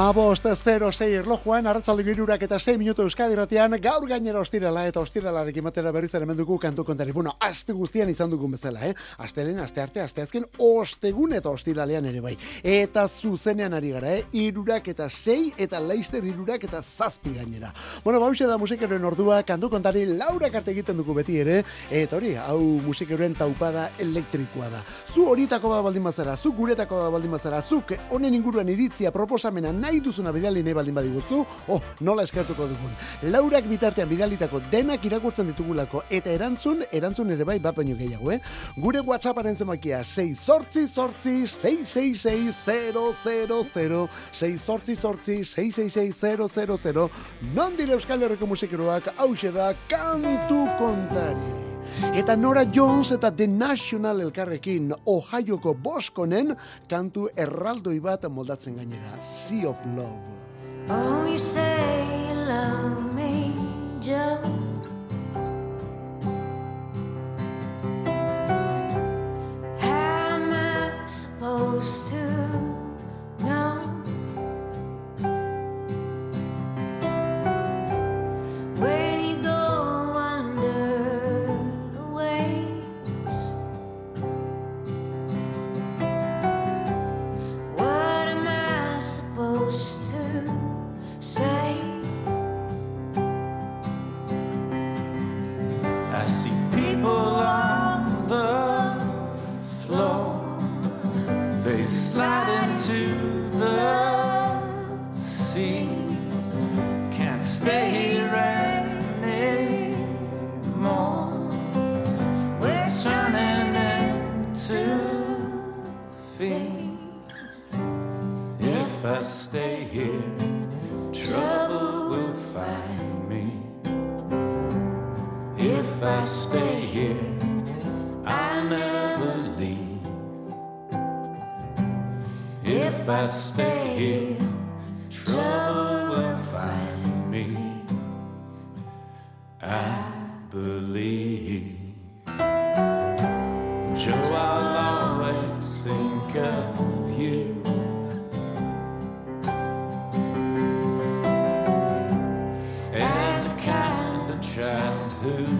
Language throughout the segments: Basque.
Amabost 06 erlojuan, arratzalde girurak eta 6 minutu euskadi ratian, gaur gainera ostirala eta ostiralarekin batera berriz ere menduko kantu kontari. Bueno, aste guztian izan dugun bezala, eh? Aste lehen, aste arte, aste azken, ostegun eta ostiralean ere bai. Eta zuzenean ari gara, eh? Irurak eta 6 eta laizter irurak eta zazpi gainera. Bueno, bauxe da musikeren ordua, kantu kontari laura karte egiten dugu beti ere, eta hori, hau musikeren taupada elektrikoa da. Zu horitako da baldin bazara, zu guretako da baldin bazara, zuk honen inguruan iritzia proposamena nahi duzuna bidali nahi baldin badiguzu, oh, nola eskertuko dugun. Laurak bitartean bidalitako denak irakurtzen ditugulako eta erantzun, erantzun ere bai bat baino gehiago, eh? Gure WhatsApparen zemakia 6 sortzi sortzi 666 000 non dire Euskal Herriko musikeroak hause da kantu kontari. Eta Nora Jones eta The National elkarrekin Ohioko boskonen kantu erraldoi bat moldatzen gainera. Sea of Love. Oh, you say you love me, Joe. Child who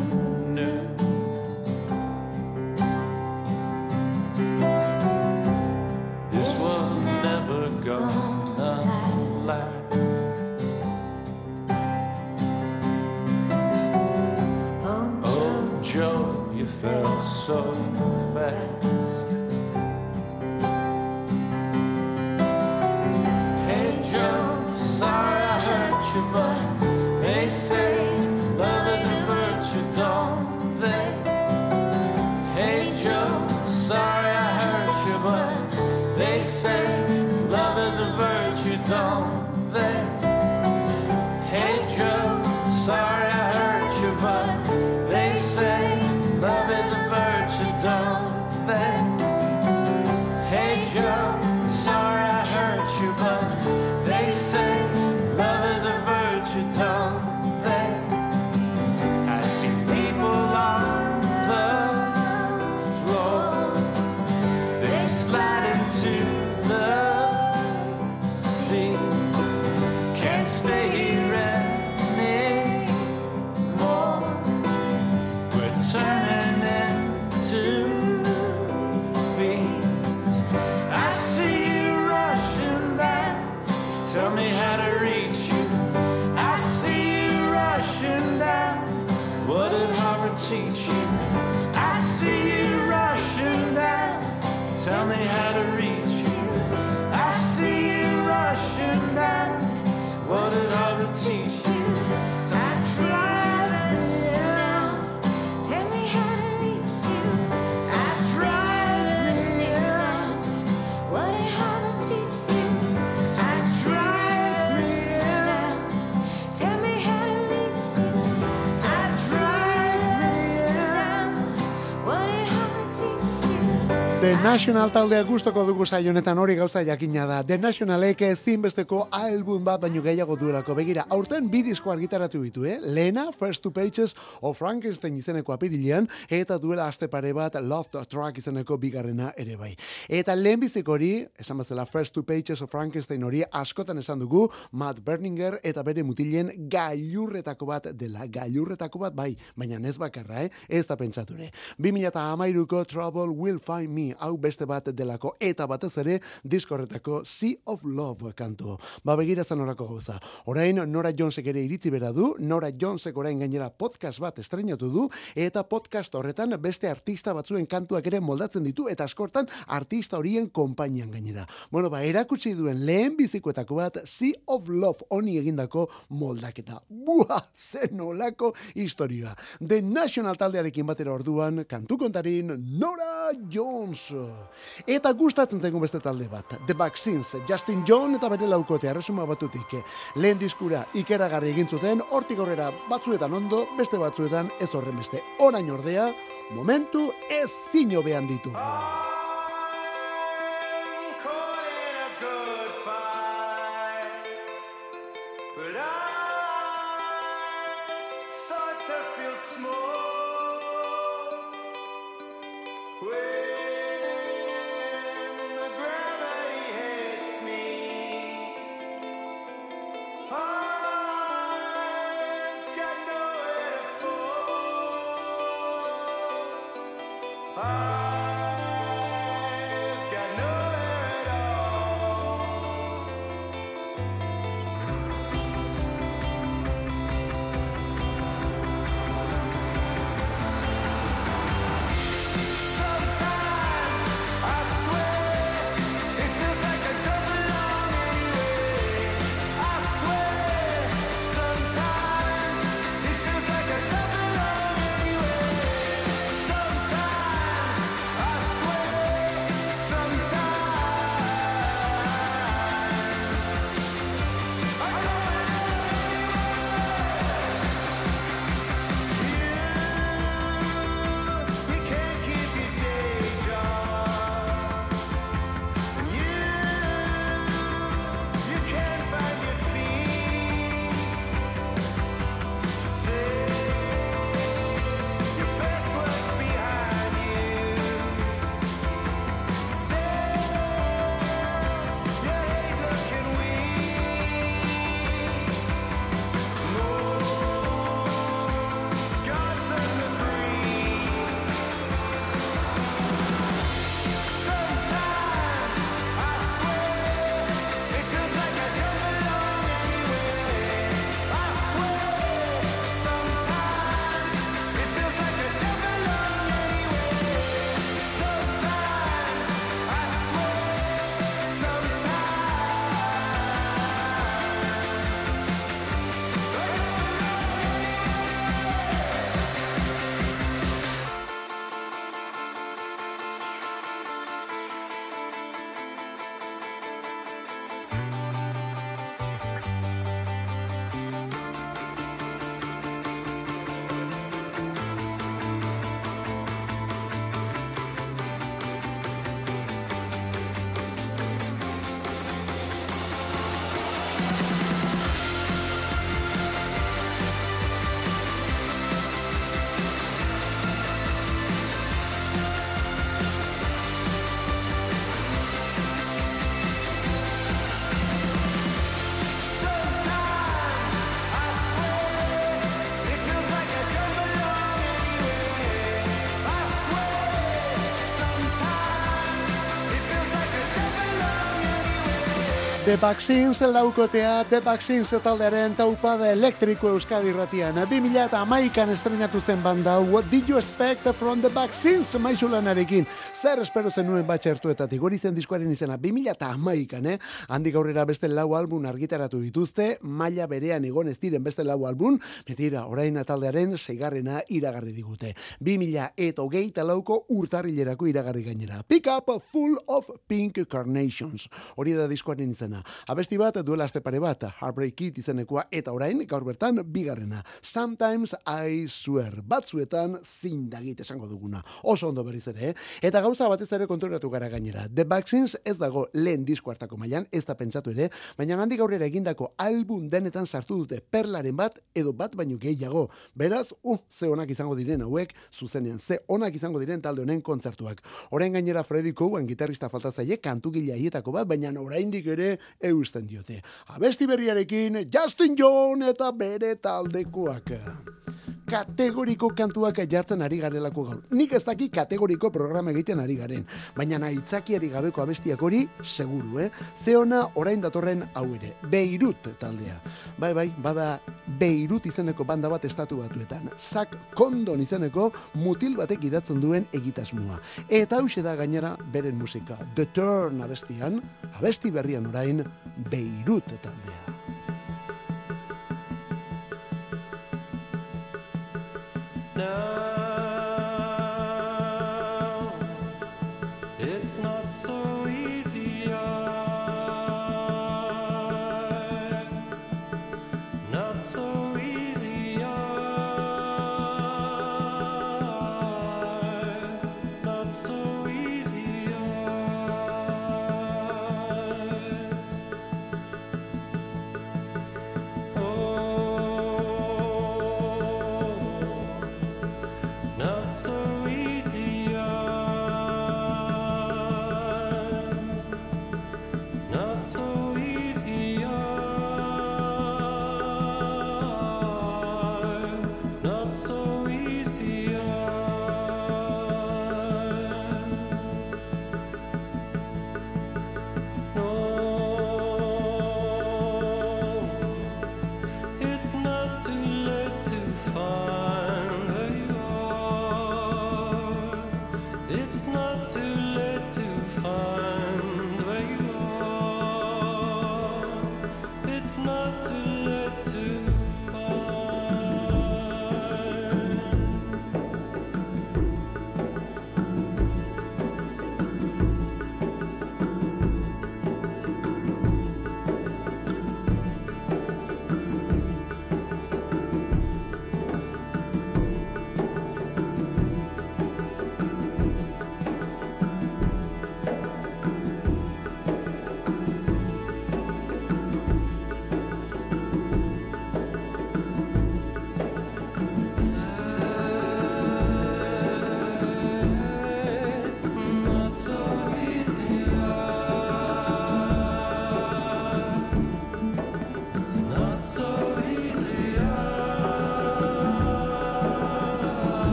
National taldea gustoko dugu saio honetan hori gauza jakina da. The Nationalek ezinbesteko album bat baino gehiago duelako. Begira, aurten bi disko argitaratu ditu, eh? Lena, First Two Pages of Frankenstein izeneko apirilean, eta duela aste pare bat Love Track izeneko bigarrena ere bai. Eta lehenbizik hori, esan bazela First Two Pages of Frankenstein hori askotan esan dugu, Matt Berninger eta bere mutilen gailurretako bat dela. Gailurretako bat bai, baina ez bakarra, eh? Ez da pentsature. 2008ko Trouble Will Find Me, hau beste bat delako, eta batez ere, diskorretako Sea of Love kantu. Ba, begira zan orako gauza. Orain, Nora Jonesek ere iritzi bera du, Nora Jonesek orain gainera podcast bat estrenatu du, eta podcast horretan beste artista batzuen kantuak ere moldatzen ditu, eta askortan artista horien konpainian gainera. Bueno, ba, erakutsi duen lehen bizikoetako bat, Sea of Love honi egindako moldaketa. Buah, zen olako historia. The National taldearekin batera orduan, kantu kontarin Nora Jones. Eta gustatzen zaigun beste talde bat, The Vaccines, Justin John eta bere laukotea, resuma batutik. Lehen diskura ikeragarri egin zuten, hortik aurrera batzuetan ondo, beste batzuetan ez horren beste. Orain ordea, momentu ez zino behan ditu. The Vaccines laukotea, The Vaccines taldearen taupada elektriko Euskadi irratian. 2000 eta amaikan estrenatu zen banda, What did you expect from The Vaccines maixulanarekin? Zer espero zenuen batxertuetatik, hori zen diskoaren izena, 2000 eta amaikan, eh? Handik aurrera beste lau album argitaratu dituzte, maila berean egon ez diren beste lau album, betira, orain taldearen seigarrena iragarri digute. 2000 eta hogeita lauko urtarrilerako iragarri gainera. Pick up full of pink carnations. Hori da diskoaren izena. Izana. Abesti bat duela aste pare bat, Heartbreak It izenekoa eta orain gaur bertan bigarrena. Sometimes I swear, batzuetan zindagit esango duguna. Oso ondo berriz ere, eh? Eta gauza batez ere konturatu gara gainera. The Vaccines ez dago lehen disko hartako mailan, ez da pentsatu ere, baina handik aurrera egindako album denetan sartu dute perlaren bat edo bat baino gehiago. Beraz, uh, ze onak izango diren hauek, zuzenean, ze onak izango diren talde honen kontzertuak. Orain gainera Freddy Cowan gitarrista falta zaie kantugile haietako bat, baina oraindik ere eusten diote. Abesti berriarekin Justin John eta bere taldekoak kategoriko kantuak jartzen ari garelako gaur. Nik ez daki kategoriko programa egiten ari garen, baina aitzakiari gabeko abestiak hori seguru, eh? Ze ona orain datorren hau ere, Beirut taldea. Bai, bai, bada Beirut izeneko banda bat estatu batuetan. Zak Kondon izeneko mutil batek idatzen duen egitasmoa. Eta hause da gainera beren musika. The Turn abestian, abesti berrian orain Beirut taldea. No.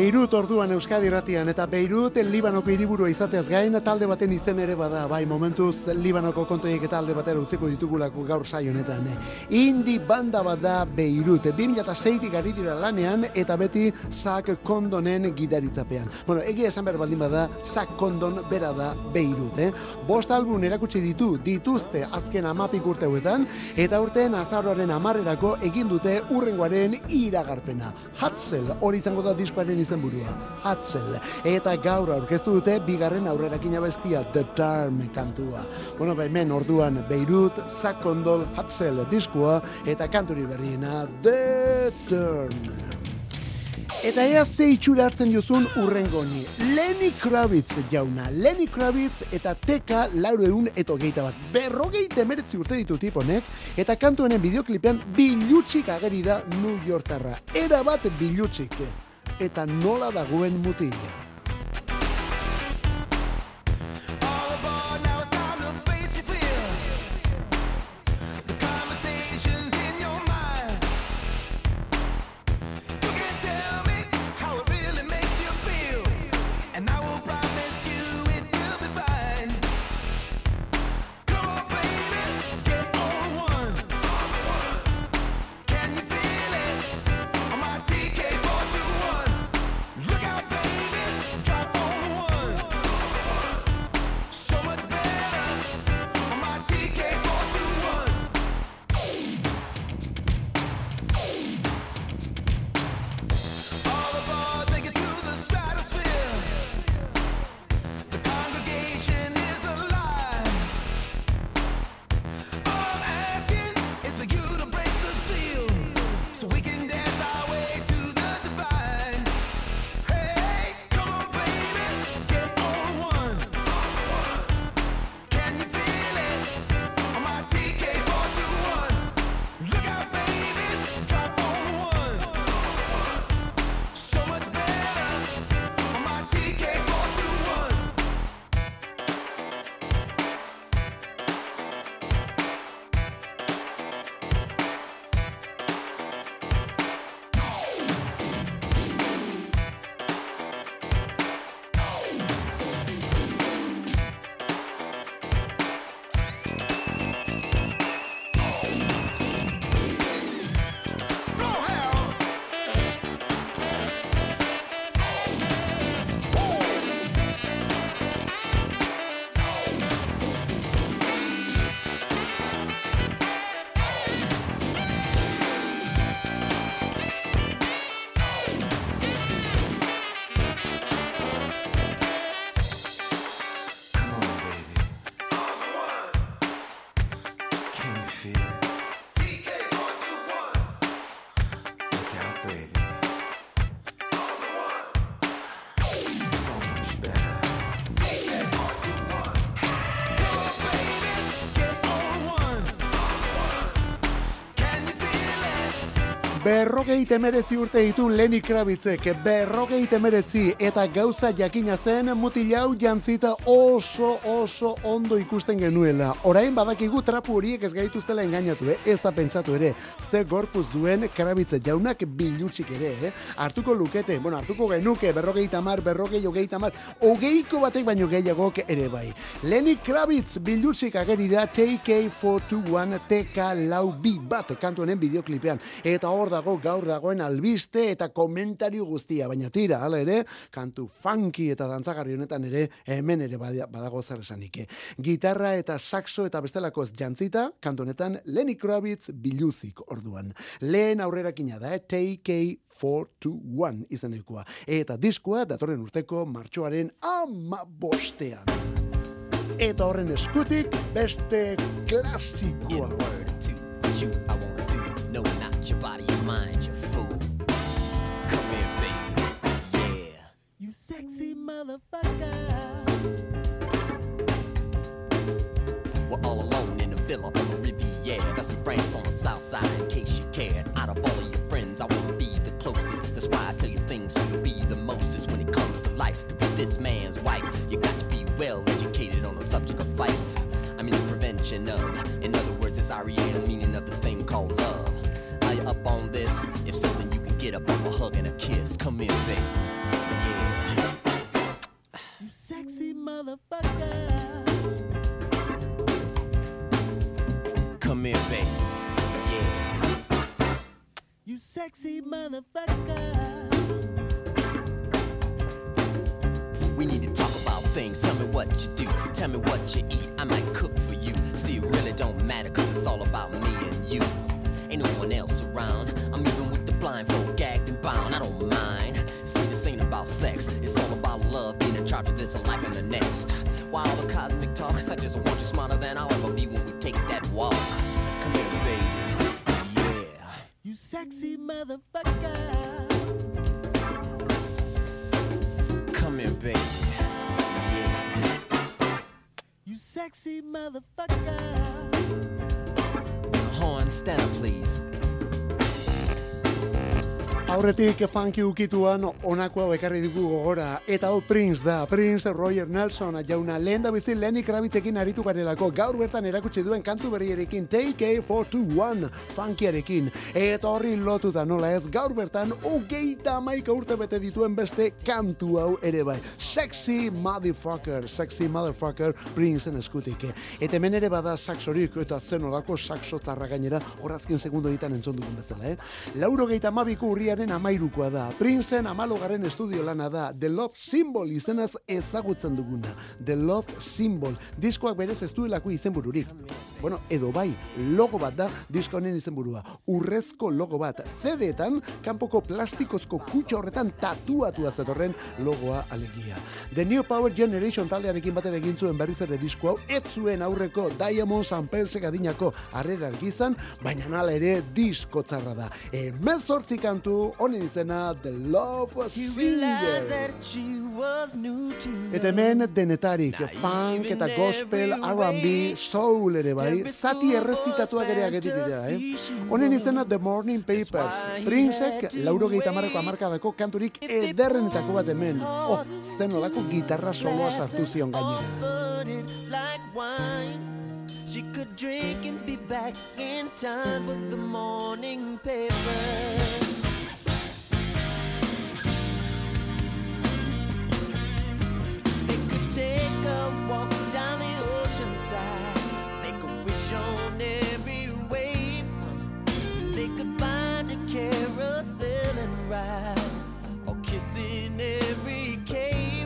Beirut orduan Euskadi irratian eta Beirut Libanoko hiriburua izateaz gain talde baten izen ere bada bai momentuz Libanoko kontoiek eta alde batera utziko ditugulako gaur saio honetan. Indi banda bat da Beirut 2006tik ari dira lanean eta beti Zak Kondonen gidaritzapean. Bueno, egia esan behar baldin bada Zak Kondon bera da Beirut, eh? Bost album erakutsi ditu dituzte azken amapik urte hauetan eta urten azarroaren amarrerako egin dute urrengoaren iragarpena. Hatzel hori izango da diskoaren izenburua. Hatzel. Eta gaur aurkeztu dute bigarren aurrerakin abestia The Darm kantua. Bueno, ba hemen orduan Beirut, Sakondol, Hatzel diskoa eta kanturi berriena The Turn. Eta ea ze itxura hartzen diozun urrengoni. Lenny Kravitz jauna. Lenny Kravitz eta teka lauro egun eta hogeita bat. Berrogei demeretzi urte ditu tiponek, eta kantuenen bideoklipean bilutsik ageri da New Yorktarra. Era bat bilutsik. Eta nola dagoen mutila. Berrogei temeretzi urte ditu Lenny Kravitzek, berrogei temeretzi eta gauza jakina zen mutilau jantzita oso oso ondo ikusten genuela. Orain badakigu trapu horiek ez gaituztela engainatu, eh? ez da pentsatu ere, ze gorpuz duen Kravitz jaunak bilutsik ere, eh? hartuko lukete, bueno, hartuko genuke, berrogei tamar, berrogei hogei tamar, hogeiko batek baino gehiagok ere bai. Lenny Kravitz bilutsik ageri da TK421 TK lau bi bat kantu honen bideoklipean. Eta hor dago gaur dagoen albiste eta komentario guztia, baina tira, hala ere, kantu funky eta dantzagarri honetan ere, hemen ere badago zer esanik. Gitarra eta saxo eta bestelako jantzita, kantu honetan Lenny Kravitz biluzik orduan. Lehen aurrerakina da, eh? TK421 izenekoa. Eta diskoa datorren urteko martxoaren ama bostean. Eta horren eskutik beste In klasikoa. Your body, your mind, you fool. Come here, baby. Yeah. You sexy motherfucker. We're all alone in a villa on the Riviera. Got some friends on the south side in case you cared. Out of all of your friends, I wanna be the closest. That's why I tell you things so you'll be the most. mostest when it comes to life. To be this man's wife, you got to be well educated on the subject of fights. I mean the prevention of. In other words, it's REA, get up a hug and a kiss. Come here, baby. Yeah. You sexy motherfucker. Come here, baby. Yeah. You sexy motherfucker. We need to talk about things. Tell me what you do. Tell me what you eat. I might cook for you. See, it really don't matter, cause it's all about me and you. Ain't no one else around. I'm even blindfold, gagged and bound. I don't mind. See, this ain't about sex. It's all about love, being in charge of this life and the next. Why all the cosmic talk? I just want you smarter than I'll ever be when we take that walk. Come here, baby. Yeah. You sexy motherfucker. Come here, baby. Yeah. You sexy motherfucker. Horn, stand up, please. Aurretik funky ukituan honako hau ekarri dugu gogora. Eta hau Prince da. Prince Roger Nelson jauna lehen da bizi Lenny Kravitzekin aritu garelako. Gaur bertan erakutsi duen kantu berrierekin TK421 funkiarekin. Eta horri lotu da nola ez gaur bertan hogeita amaika urte bete dituen beste kantu hau ere bai. Sexy motherfucker, sexy motherfucker Princeen eskutik. Eta hemen ere bada saxorik eta zen olako saxo zarra gainera horazkin segundo ditan entzun dugun bezala, eh? Lauro geita amabiko urriaren amairukoa da. Princeen amalogaren estudio lana da. The Love Symbol izenaz ezagutzen duguna. The Love Symbol. Diskoak berez ez duelako izenbururik. Bueno, edo bai, logo bat da disko honen izenburua. Urrezko logo bat. CD-etan, kanpoko plastikozko kutxa horretan tatuatua zetorren logoa alegia. The New Power Generation taldearekin batera egin zuen berriz ere disko hau, ez zuen aurreko Diamonds and Pearlsek adinako harrera argizan, baina nala ere disko txarra da. Emezortzi kantu, honen izena The Love Singer. Eta hemen denetarik, funk eta gospel, R&B, soul ere bai, zati errezitatuak ere agetik dira, eh? Honen izena The Morning Papers, Princek, lauro gehieta marreko amarkadako kanturik ederrenetako bat hemen. Oh, zen olako gitarra soloa sartu zion gainera. She could drink and be back in time for the morning paper. Take a walk down the ocean side, make a wish on every wave. They could find a carousel and ride, or kiss in every cave.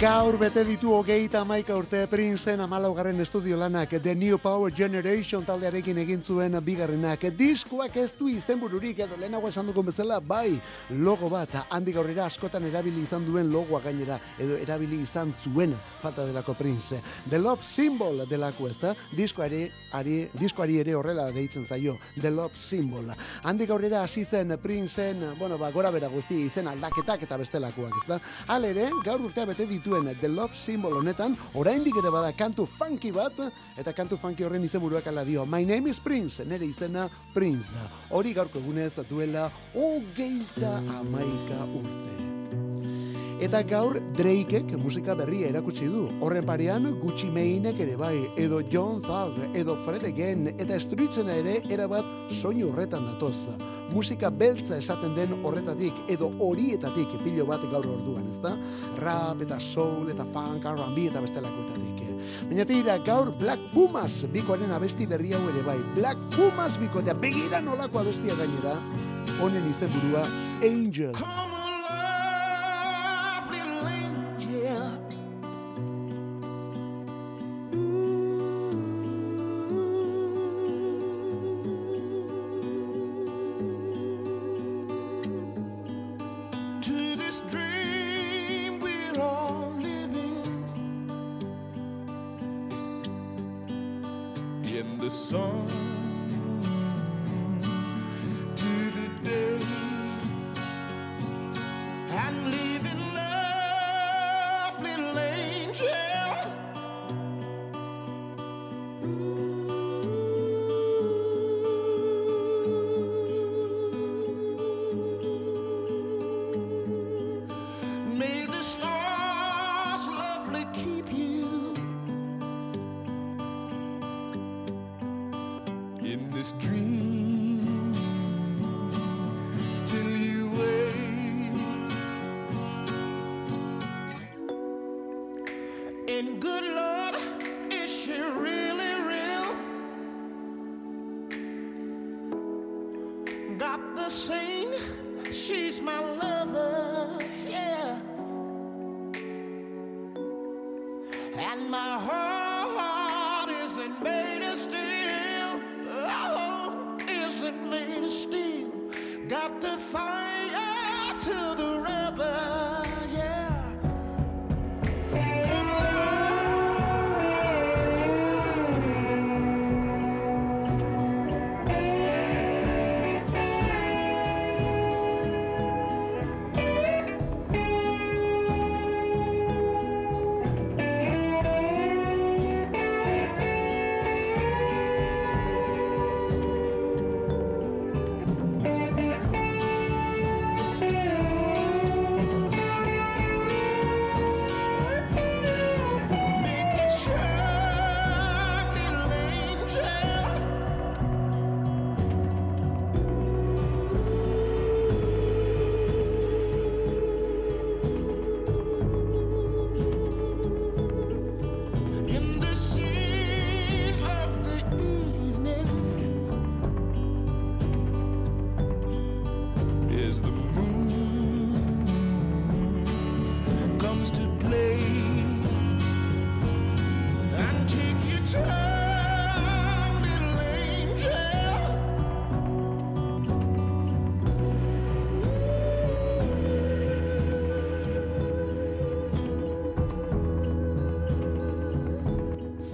Gaur bete ditu hogeita amaika urte Princeen amalaugarren estudio lanak The New Power Generation taldearekin egin zuen bigarrenak. Diskoak ez du izenbururik edo lehenago esan dugun bezala, bai, logo bat, handik aurrera askotan erabili izan duen logoa gainera, edo erabili izan zuen falta delako Prince. The Love Symbol delako ez da, diskoari, ari, diskoari ere horrela deitzen zaio, The Love Symbol. Handik aurrera hasi zen Princeen, bueno, ba, gora bera guzti izen aldaketak eta bestelakoak, ez da. Hal ere, gaur urtea bete dituen The Love Symbol honetan, oraindik ere bada kantu funky bat, eta kantu funky horren izenburuak ala dio. My name is Prince, nere izena Prince da. Hori gaurko egunez duela hogeita amaika urte. Eta gaur Drakeek musika berria erakutsi du. Horren parean Gucci Maneek ere bai, edo John Thug, edo Fred Again, eta Streetsen ere erabat soinu horretan datoz. Musika beltza esaten den horretatik, edo horietatik pilo bat gaur orduan, ezta? Rap eta soul eta funk, R&B eta bestelakoetatik. Baina tira, gaur Black Pumas bikoaren abesti berri hau ere bai. Black Pumas bikotea, begira nolako abestia gainera, honen izenburua Angel. Come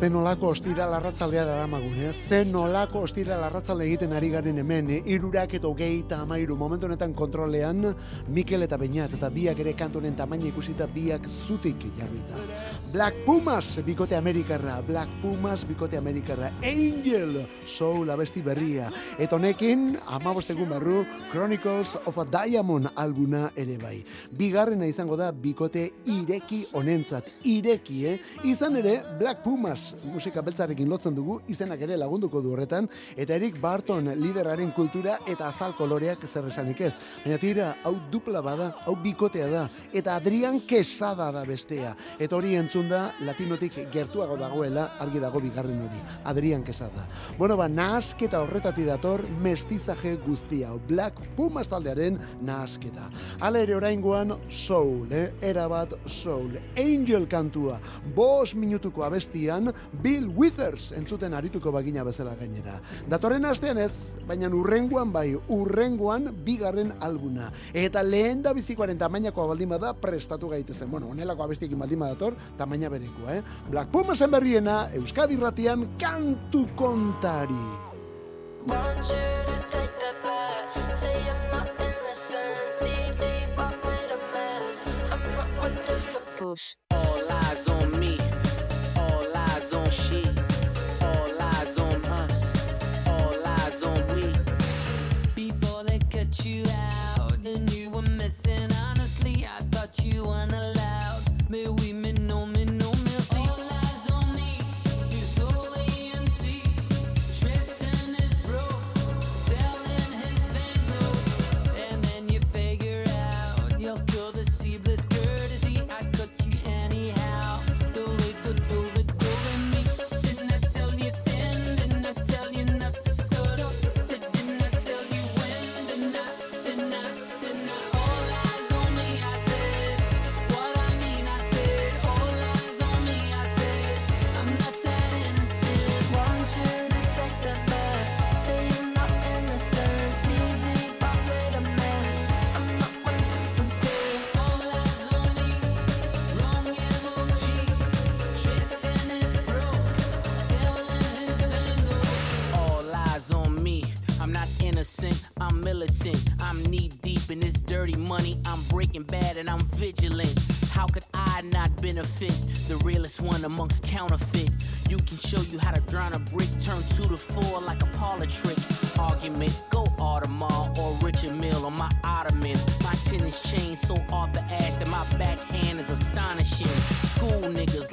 Zen olako ostira larratzaldea daramagun, eh? Zen olako ostira larratzalde egiten ari garen hemen, eh? irurak eta hogeita amairu, momentu honetan kontrolean, Mikel eta Beñat, eta biak ere kantonen tamaina ikusita biak zutik jarrita. Black Pumas, bikote Amerikarra, Black Pumas, bikote Amerikarra, Angel, soul abesti berria. Eta honekin, amabostegun barru, Chronicles of a Diamond albuna ere bai. Bigarrena izango da bikote ireki honentzat, ireki, eh? Izan ere, Black Pumas musika beltzarekin lotzen dugu, izenak ere lagunduko du horretan, eta Eric Barton lideraren kultura eta azal koloreak zer esanik ez. Baina tira, hau dupla bada, hau bikotea da, eta Adrian Quesada da bestea. Eta hori entzun da, latinotik gertuago dagoela, argi dago bigarren hori, Adrian Quesada. Bueno, ba, nahasketa horretati dator, mestizaje guztia, Black Pumas taldearen nahasketa. Hala ere oraingoan soul, eh? erabat soul. Angel kantua, bos minutuko abestian, Bill Withers entzuten arituko bagina bezala gainera. Datorren astean ez, baina urrengoan bai, urrengoan bigarren albuna. Eta lehen da bizikoaren tamainakoa baldin bada prestatu gaitezen. Bueno, honelako abestiekin baldin badator, tamaina berekoa, eh? Black Pumasen berriena, Euskadi ratian kantu kontari. Want you to take that back. Say I'm not innocent. Knee deep, I've made a mess. I'm not one to push. I'm knee deep in this dirty money. I'm breaking bad and I'm vigilant. How could I not benefit? The realest one amongst counterfeit. You can show you how to drown a brick, turn two to four like a parlor trick. Argument, go Audemars or Richard Mill on my ottoman. My tennis chain so off the ash that my backhand is astonishing. School niggas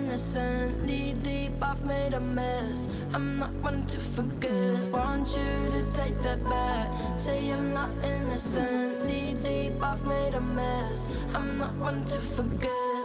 Knee deep, I've made a mess. I'm not one to forget. Want you to take that back. Say I'm not innocent. Knee deep, I've made a mess. I'm not one to forget.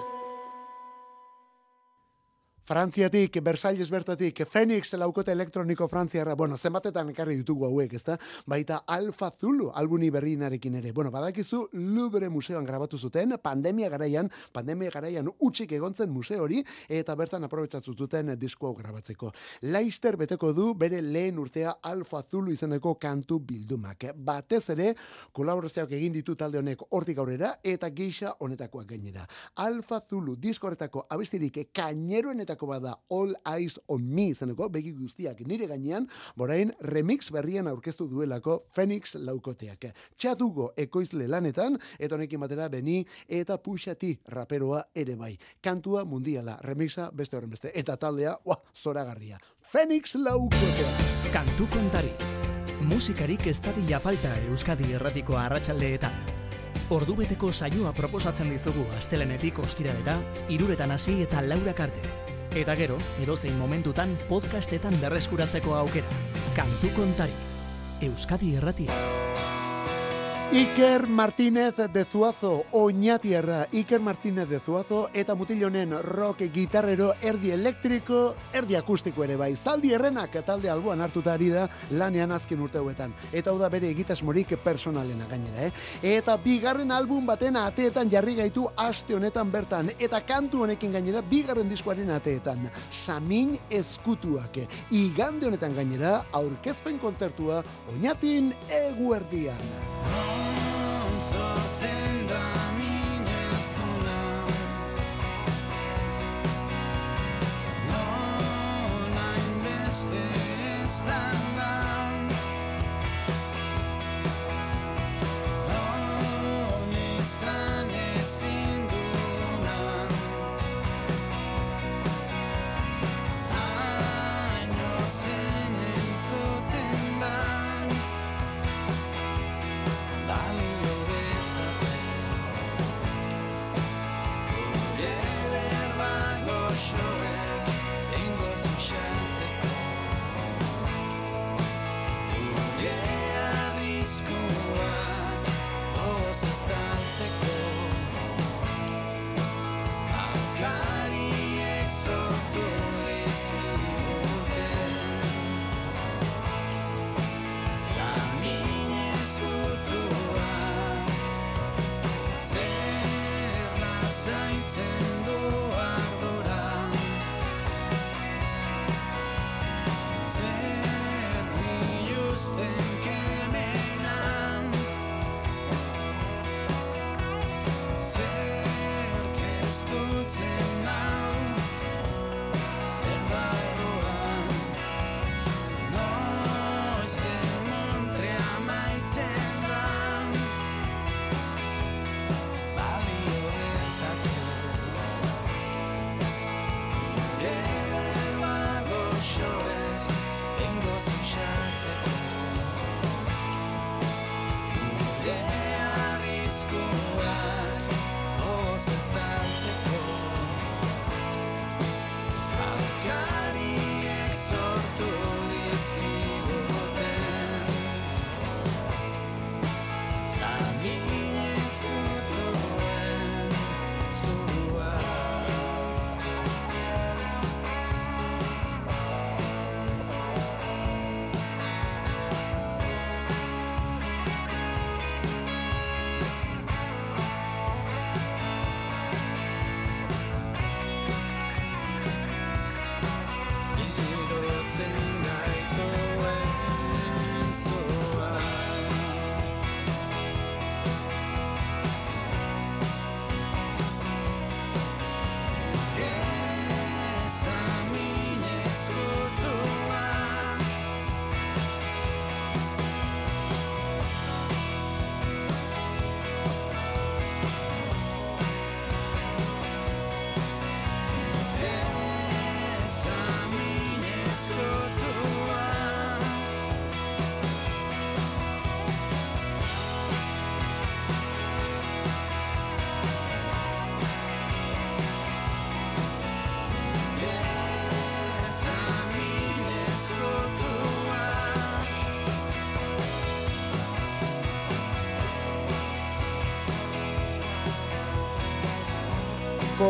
Frantziatik, Versalles bertatik, Phoenix laukote elektroniko frantziarra, bueno, zenbatetan ekarri ditugu hauek, ezta? Baita Alfa Zulu albuni berrinarekin ere. Bueno, badakizu Louvre museoan grabatu zuten, pandemia garaian, pandemia garaian utxik egontzen museo hori, eta bertan aprobetsatzen zuten disko grabatzeko. Leister beteko du bere lehen urtea Alfa Zulu izeneko kantu bildumak. Batez ere, kolaborazioak egin ditu talde honek hortik aurrera, eta geisha honetakoak gainera. Alfa Zulu disko horretako abestirik kaineroenetako bada All Eyes on Me izeneko, begi guztiak nire gainean, borain remix berrian aurkeztu duelako Phoenix laukoteak. Txatugo ekoizle lanetan, eta honekin batera beni eta puxati raperoa ere bai. Kantua mundiala, remixa beste horren beste, eta taldea, ua, zoragarria. Phoenix laukoteak. Kantu kontari. Musikarik ez dadila falta Euskadi erratiko arratsaldeetan. Ordubeteko saioa proposatzen dizugu astelenetik ostiralera, iruretan hasi eta laurak arte. Eta gero, edozein momentutan podcastetan berreskuratzeko aukera. Kantu kontari. Euskadi erratia. Iker Martínez de Zuazo, oñatierra, Iker Martínez de Zuazo, eta mutilonen rock gitarrero erdi elektriko, erdi akustiko ere bai. Zaldi errenak talde alboan hartuta ari da lanean azken urte hauetan. Eta hau da bere egitasmorik personalena gainera, eh? Eta bigarren album baten ateetan jarri gaitu aste honetan bertan. Eta kantu honekin gainera bigarren diskoaren ateetan. Samin eskutuak. Igande honetan gainera aurkezpen kontzertua oñatin eguerdian. Sortzen da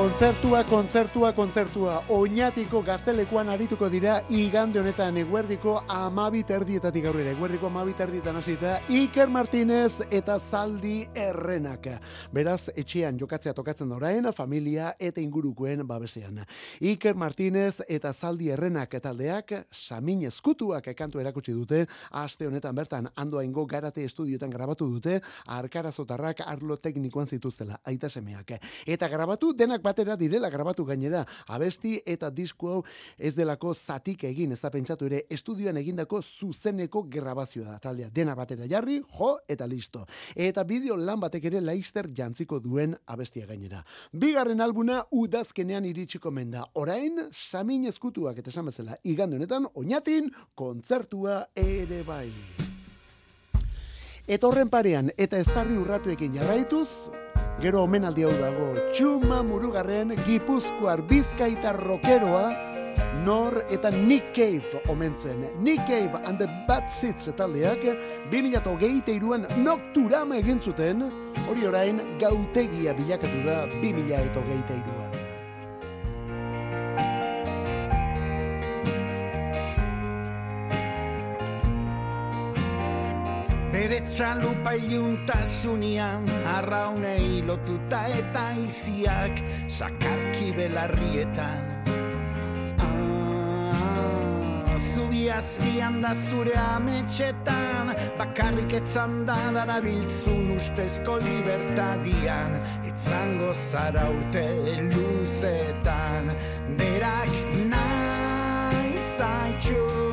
Kontzertua, kontzertua, kontzertua. Oñatiko gaztelekuan arituko dira igande honetan eguerdiko amabit erdietatik aurrera. Eguerdiko amabit erdietan hasita Iker Martínez eta Zaldi Errenak. Beraz, etxean jokatzea tokatzen orain, familia eta ingurukoen babesean. Iker Martínez eta Zaldi Errenak taldeak samin ezkutuak kantu erakutsi dute, aste honetan bertan andoaingo garate estudioetan grabatu dute, arkarazotarrak arlo teknikoan zituztela, aita semeak. Eta grabatu denak batera direla grabatu gainera, abesti eta disko hau ez delako zatik egin, ez da pentsatu ere estudioan egindako zuzeneko grabazioa da taldea. Dena batera jarri, jo eta listo. Eta bideo lan batek ere laister jantziko duen abestia gainera. Bigarren albuna udazkenean iritsiko menda. Orain, samin ezkutuak eta esan bezala, igande honetan, oinatin, kontzertua ere bai. Eta horren parean, eta estarri urratuekin jarraituz, gero omenaldi hau dago, txuma murugarren gipuzkoar bizkaitar rokeroa, Nor eta Nick Cave omentzen. Nick Cave and the Bad Seeds taldeak 2008an nokturama egin zuten, hori orain gautegia bilakatu da 2008an. Bere txalupa iluntasunean arraunei lotuta eta iziak sakarki belarrietan. Ah, Zubi azpian da zure ametxetan Bakarrik etzan da darabiltzun ustezko libertadian. Etzango zara urte luzetan Berak nahi zaitxu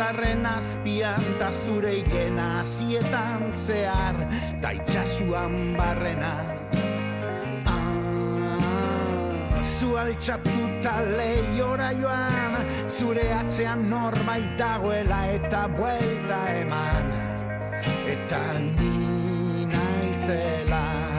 izarren azpian ta zure igena zietan zehar ta itxasuan barrena. Ah, zu altxatuta lehiora joan zure atzean norbait dagoela eta buelta eman. Eta ni naizela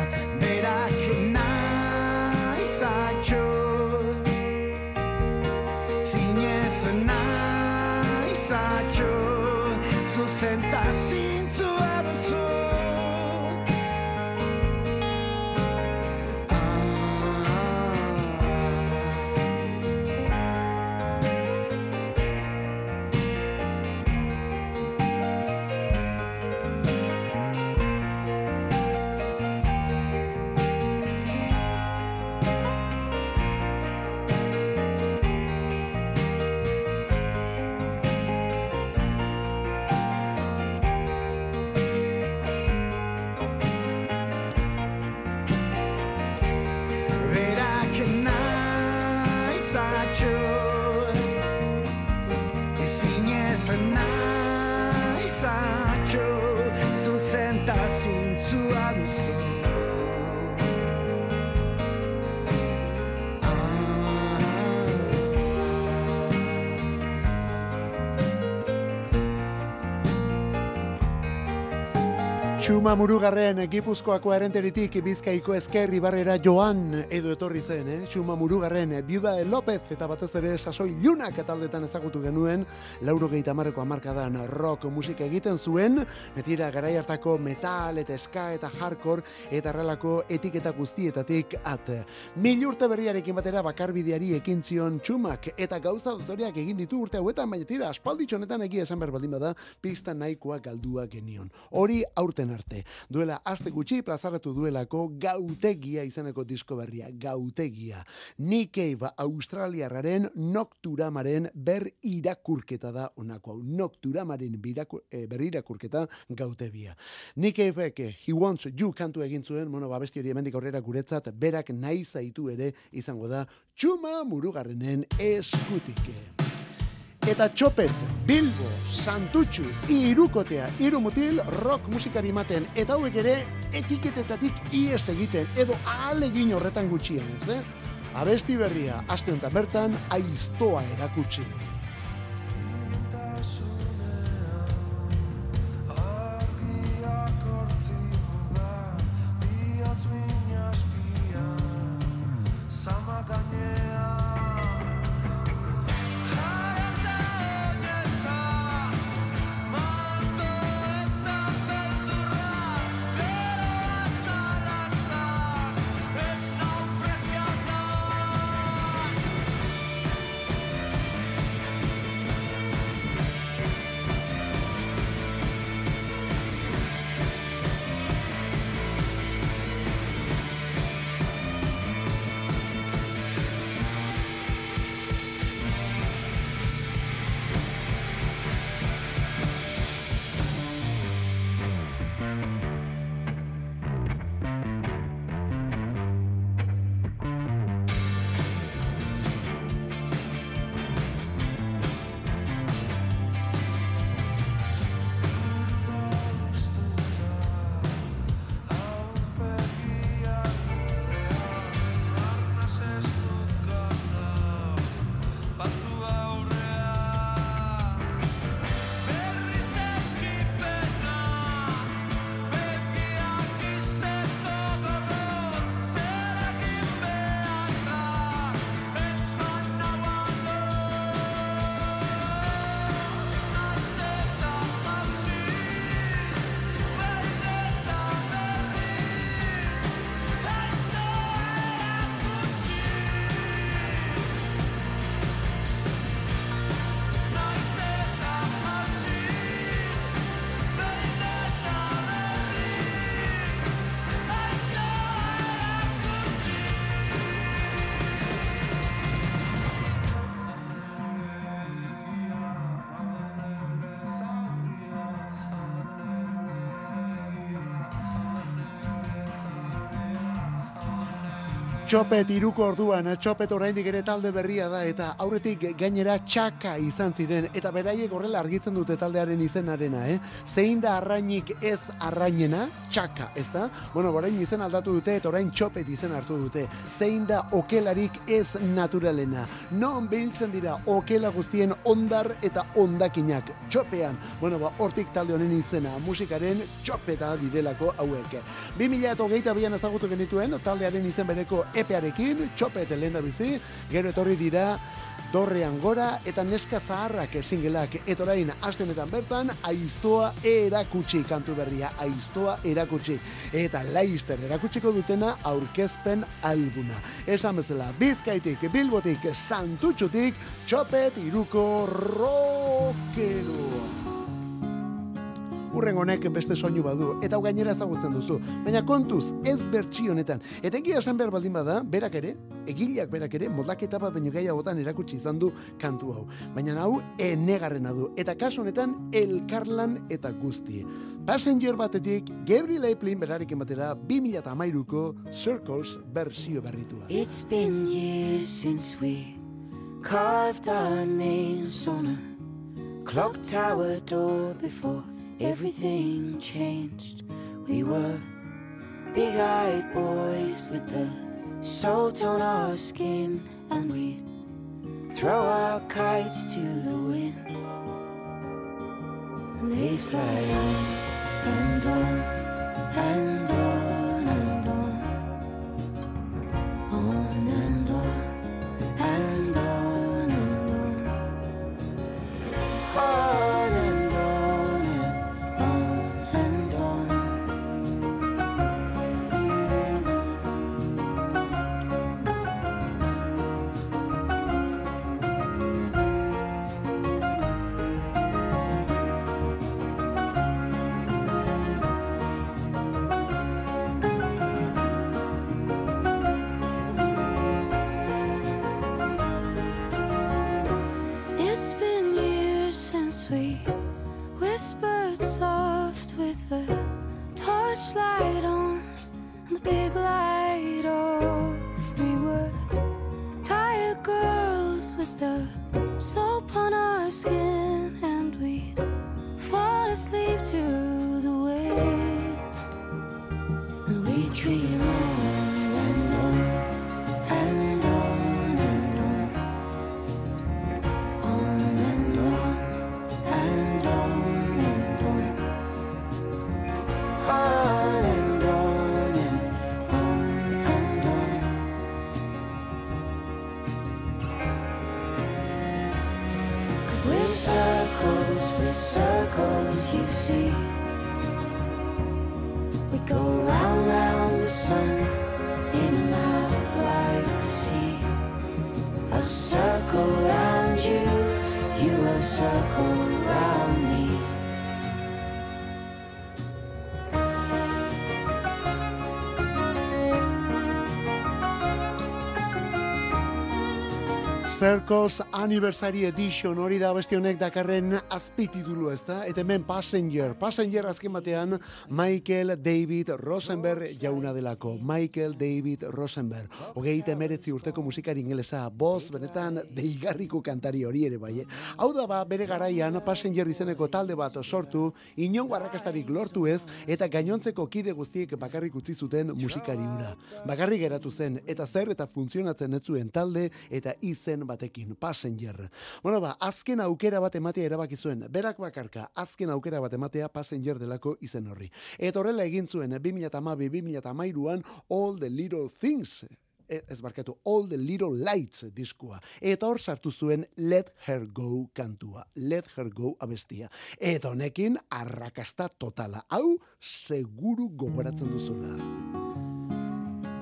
Txuma murugarren Gipuzkoako erenteritik Bizkaiko ezkerri barrera joan edo etorri zen, eh? Txuma murugarren Biuda de López eta batez ere sasoi lunak taldetan ezagutu genuen, lauro gehieta marreko amarkadan rock musika egiten zuen, metira garai hartako metal eta ska eta hardcore eta erralako etiketa guztietatik at. Mil urte berriarekin batera bakarbideari ekin zion txumak eta gauza dotoriak egin ditu urte hauetan, baina tira, aspalditxo honetan egia esan behar baldin bada, pista nahikoa galdua genion. Hori aurten arte. Duela aste gutxi plazaratu duelako gautegia izeneko disko berria, gautegia. Nick Cave Australiarraren Nocturamaren ber irakurketa da honako hau. Nocturamaren biraku, e, ber irakurketa gautebia. Nick Caveek He Wants You kantu egin zuen, bueno, babesti hori hemendik aurrera guretzat, berak nahi zaitu ere izango da txuma murugarrenen eskutik. Eta txopet, Bilbo, Santutxu, Irukotea, Irumutil, rock musikari maten, eta hauek ere etiketetatik ies egiten, edo ahalegin horretan gutxien ez, eh? Abesti berria, aste bertan, aiztoa erakutsi. Txopet iruko orduan, txopet oraindik ere talde berria da eta aurretik gainera txaka izan ziren eta beraiek horrela argitzen dute taldearen izenarena, eh? Zein da arrainik ez arrainena? Txaka, ez da? Bueno, orain izen aldatu dute eta orain txopet izen hartu dute. Zein da okelarik ez naturalena? Non biltzen dira okela guztien ondar eta ondakinak txopean. Bueno, ba, hortik talde honen izena, musikaren txopeta direlako hauek. 2008 bian ezagutu genituen taldearen izen bereko epearekin, txopet lehen da bizi, gero etorri dira dorrean gora eta neska zaharrak esingelak etorain astenetan bertan aiztoa erakutsi kantu berria aiztoa erakutsi. Eta laister erakutsiko dutena aurkezpen albuna esan bezala bizkaitik bilbotik santutxutik txopet iruko rokero Urren honek beste soinu badu, eta hau gainera ezagutzen duzu. Baina kontuz, ez bertsi honetan. Eta egia esan behar baldin bada, berak ere, egileak berak ere, moldaketa bat baino gehiagotan erakutsi izan du kantu hau. Baina hau, enegarrena du. Eta kasu honetan, elkarlan eta guzti. Passenger batetik, Gabriel Eiplin berarekin batera, 2008ko Circles bersio berritua. It's been years since we carved our names on a clock tower door before everything changed. We were big eyed boys with the salt on our skin, and we'd throw our kites to the wind. And they'd fly on and on and on Circles Anniversary Edition hori da beste honek dakarren azpititulu ez da? Eta hemen Passenger. Passenger azken batean Michael David Rosenberg jauna delako. Michael David Rosenberg. Hogeita emeretzi urteko musikari ingelesa. Boz, benetan, deigarriko kantari hori ere bai. eh? Hau da ba, bere garaian Passenger izeneko talde bat sortu, inongo arrakastarik lortu ez, eta gainontzeko kide guztiek bakarrik utzi zuten musikari hura. Bakarrik geratu zen, eta zer eta funtzionatzen ez zuen talde, eta izen batekin, Passenger. Bueno ba, azken aukera bat ematea erabaki zuen, berak bakarka, azken aukera bat ematea Passenger delako izen horri. Eta horrela egin zuen, 2012-2013an All the Little Things, e- ez barkatu, All the Little Lights diskua. Eta hor sartu zuen Let Her Go kantua. Let Her Go abestia. Eta honekin arrakasta totala. Hau, seguru gogoratzen duzula.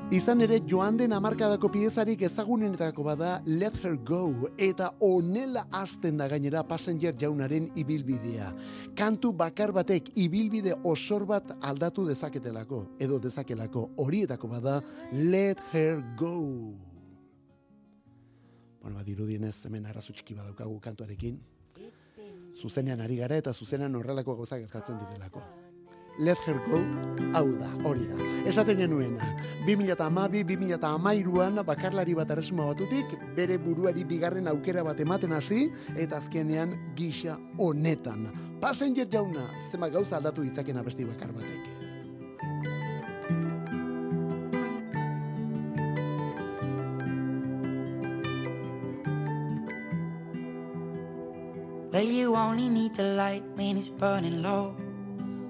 Izan ere joan den amarkadako piezarik ezagunenetako bada Let Her Go eta onela hasten da gainera Passenger jaunaren ibilbidea. Kantu bakar batek ibilbide osor bat aldatu dezaketelako, edo dezakelako horietako bada Let Her Go. Bueno, bat dirudienez hemen arazo txiki badaukagu kantuarekin. Zuzenean ari gara eta zuzenean horrelako gauzak gertatzen direlako. Let Her Go, hau da, hori da. Esaten genuena, 2012-2013an bakarlari bat erresuma batutik, bere buruari bigarren aukera bat ematen hasi, eta azkenean gisa honetan. Passenger jauna, zema gauza aldatu ditzaken abesti bakar batek. Well, you only need the light when it's burning low.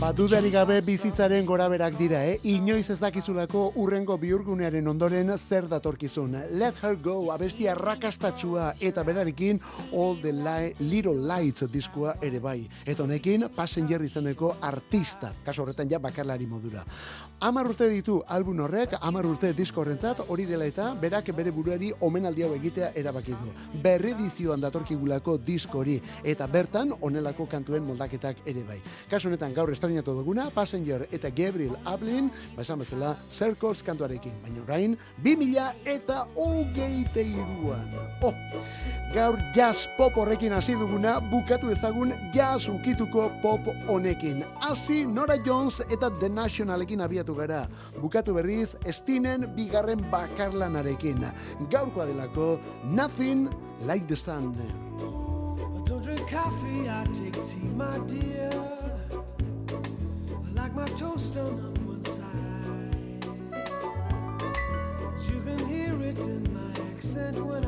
Ba, dudarik gabe bizitzaren goraberak dira, eh? Inoiz ez dakizulako urrengo bihurgunearen ondoren zer datorkizun. Let Her Go, abestia rakastatxua eta berarekin All the Li Little Lights diskua ere bai. Eta honekin Passenger izeneko artista, kaso horretan ja bakarlari modura. Amar urte ditu album horrek, amar urte disko horrentzat, hori dela eta berak bere buruari omenaldi hau egitea erabaki du. Berredizioan datorkigulako disko hori eta bertan onelako kantuen moldaketak ere bai. Kasu honetan gaur estrenatu duguna Passenger eta Gabriel Ablin, ba esan bezala Circles kantuarekin, baina orain 2000 eta hogeita iruan. Oh, gaur jazz pop horrekin hasi duguna, bukatu ezagun jazz ukituko pop honekin. Hasi Nora Jones eta The Nationalekin abiatu gara. Bukatu berriz, Stinen bigarren bakarlanarekin. Gaurkoa delako Nothing Like the Sun. Don't drink coffee, I take tea, my dear. Like my toast on one side. You can hear it in my accent when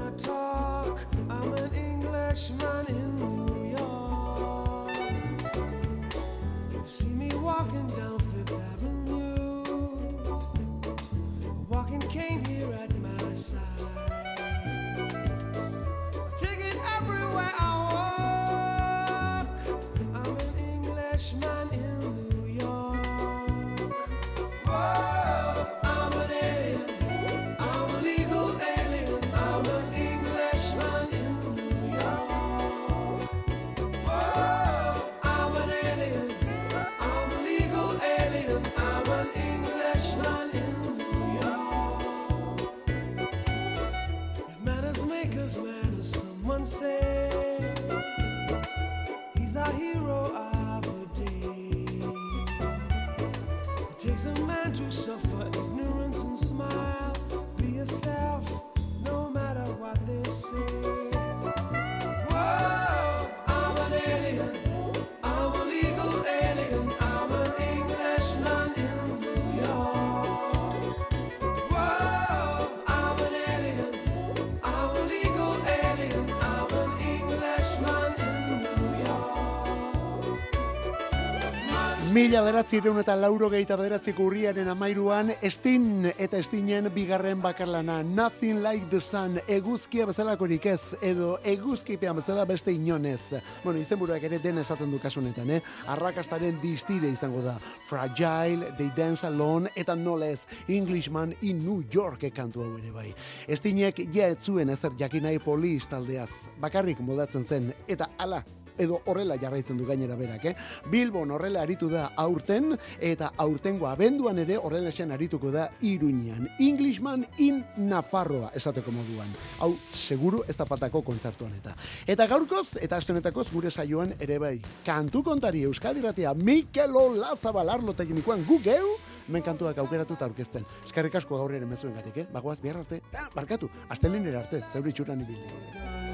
Mila bederatzireun eta lauro gehieta bederatziko urriaren amairuan, Estin eta Estinen bigarren bakarlana, Nothing Like the Sun, eguzkia bezalakorik ez, edo eguzkipean bezala beste inonez. Bueno, izenburuak ere den esaten du kasunetan, eh? Arrakastaren distire izango da. Fragile, They Dance Alone, eta nolez, Englishman in New York kantu hau ere bai. Estinek ja ez zuen ezer jakinai poliz taldeaz, bakarrik modatzen zen, eta ala, edo horrela jarraitzen du gainera berak, eh? Bilbon horrela aritu da aurten, eta aurtengo abenduan ere horrela esan arituko da Iruñean. Englishman in Nafarroa esateko moduan. Hau, seguru ez da patako kontzertuan eta. Eta gaurkoz, eta astonetakoz gure saioan ere bai. Kantu kontari Euskadi Ratia, Mikel Olazabal arlo teknikoan gu geu, hemen kantuak aukeratu eta aurkezten. Eskerrik asko gaur ere mezuen gatik, eh? Bagoaz, bihar arte, ah, barkatu, astelenera arte, zeure itxuran ibili.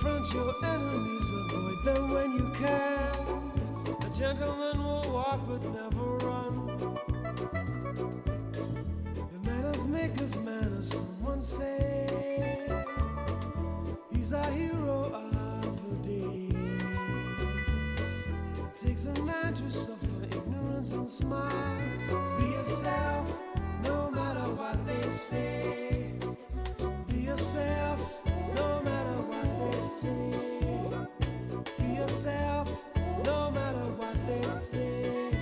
Confront your enemies, avoid them when you can. A gentleman will walk but never run. The manners make of manners, someone say. He's a hero of the day. It takes a man to suffer ignorance and smile. Be yourself, no matter what they say. Be yourself, no matter say. Be yourself, no matter what they say.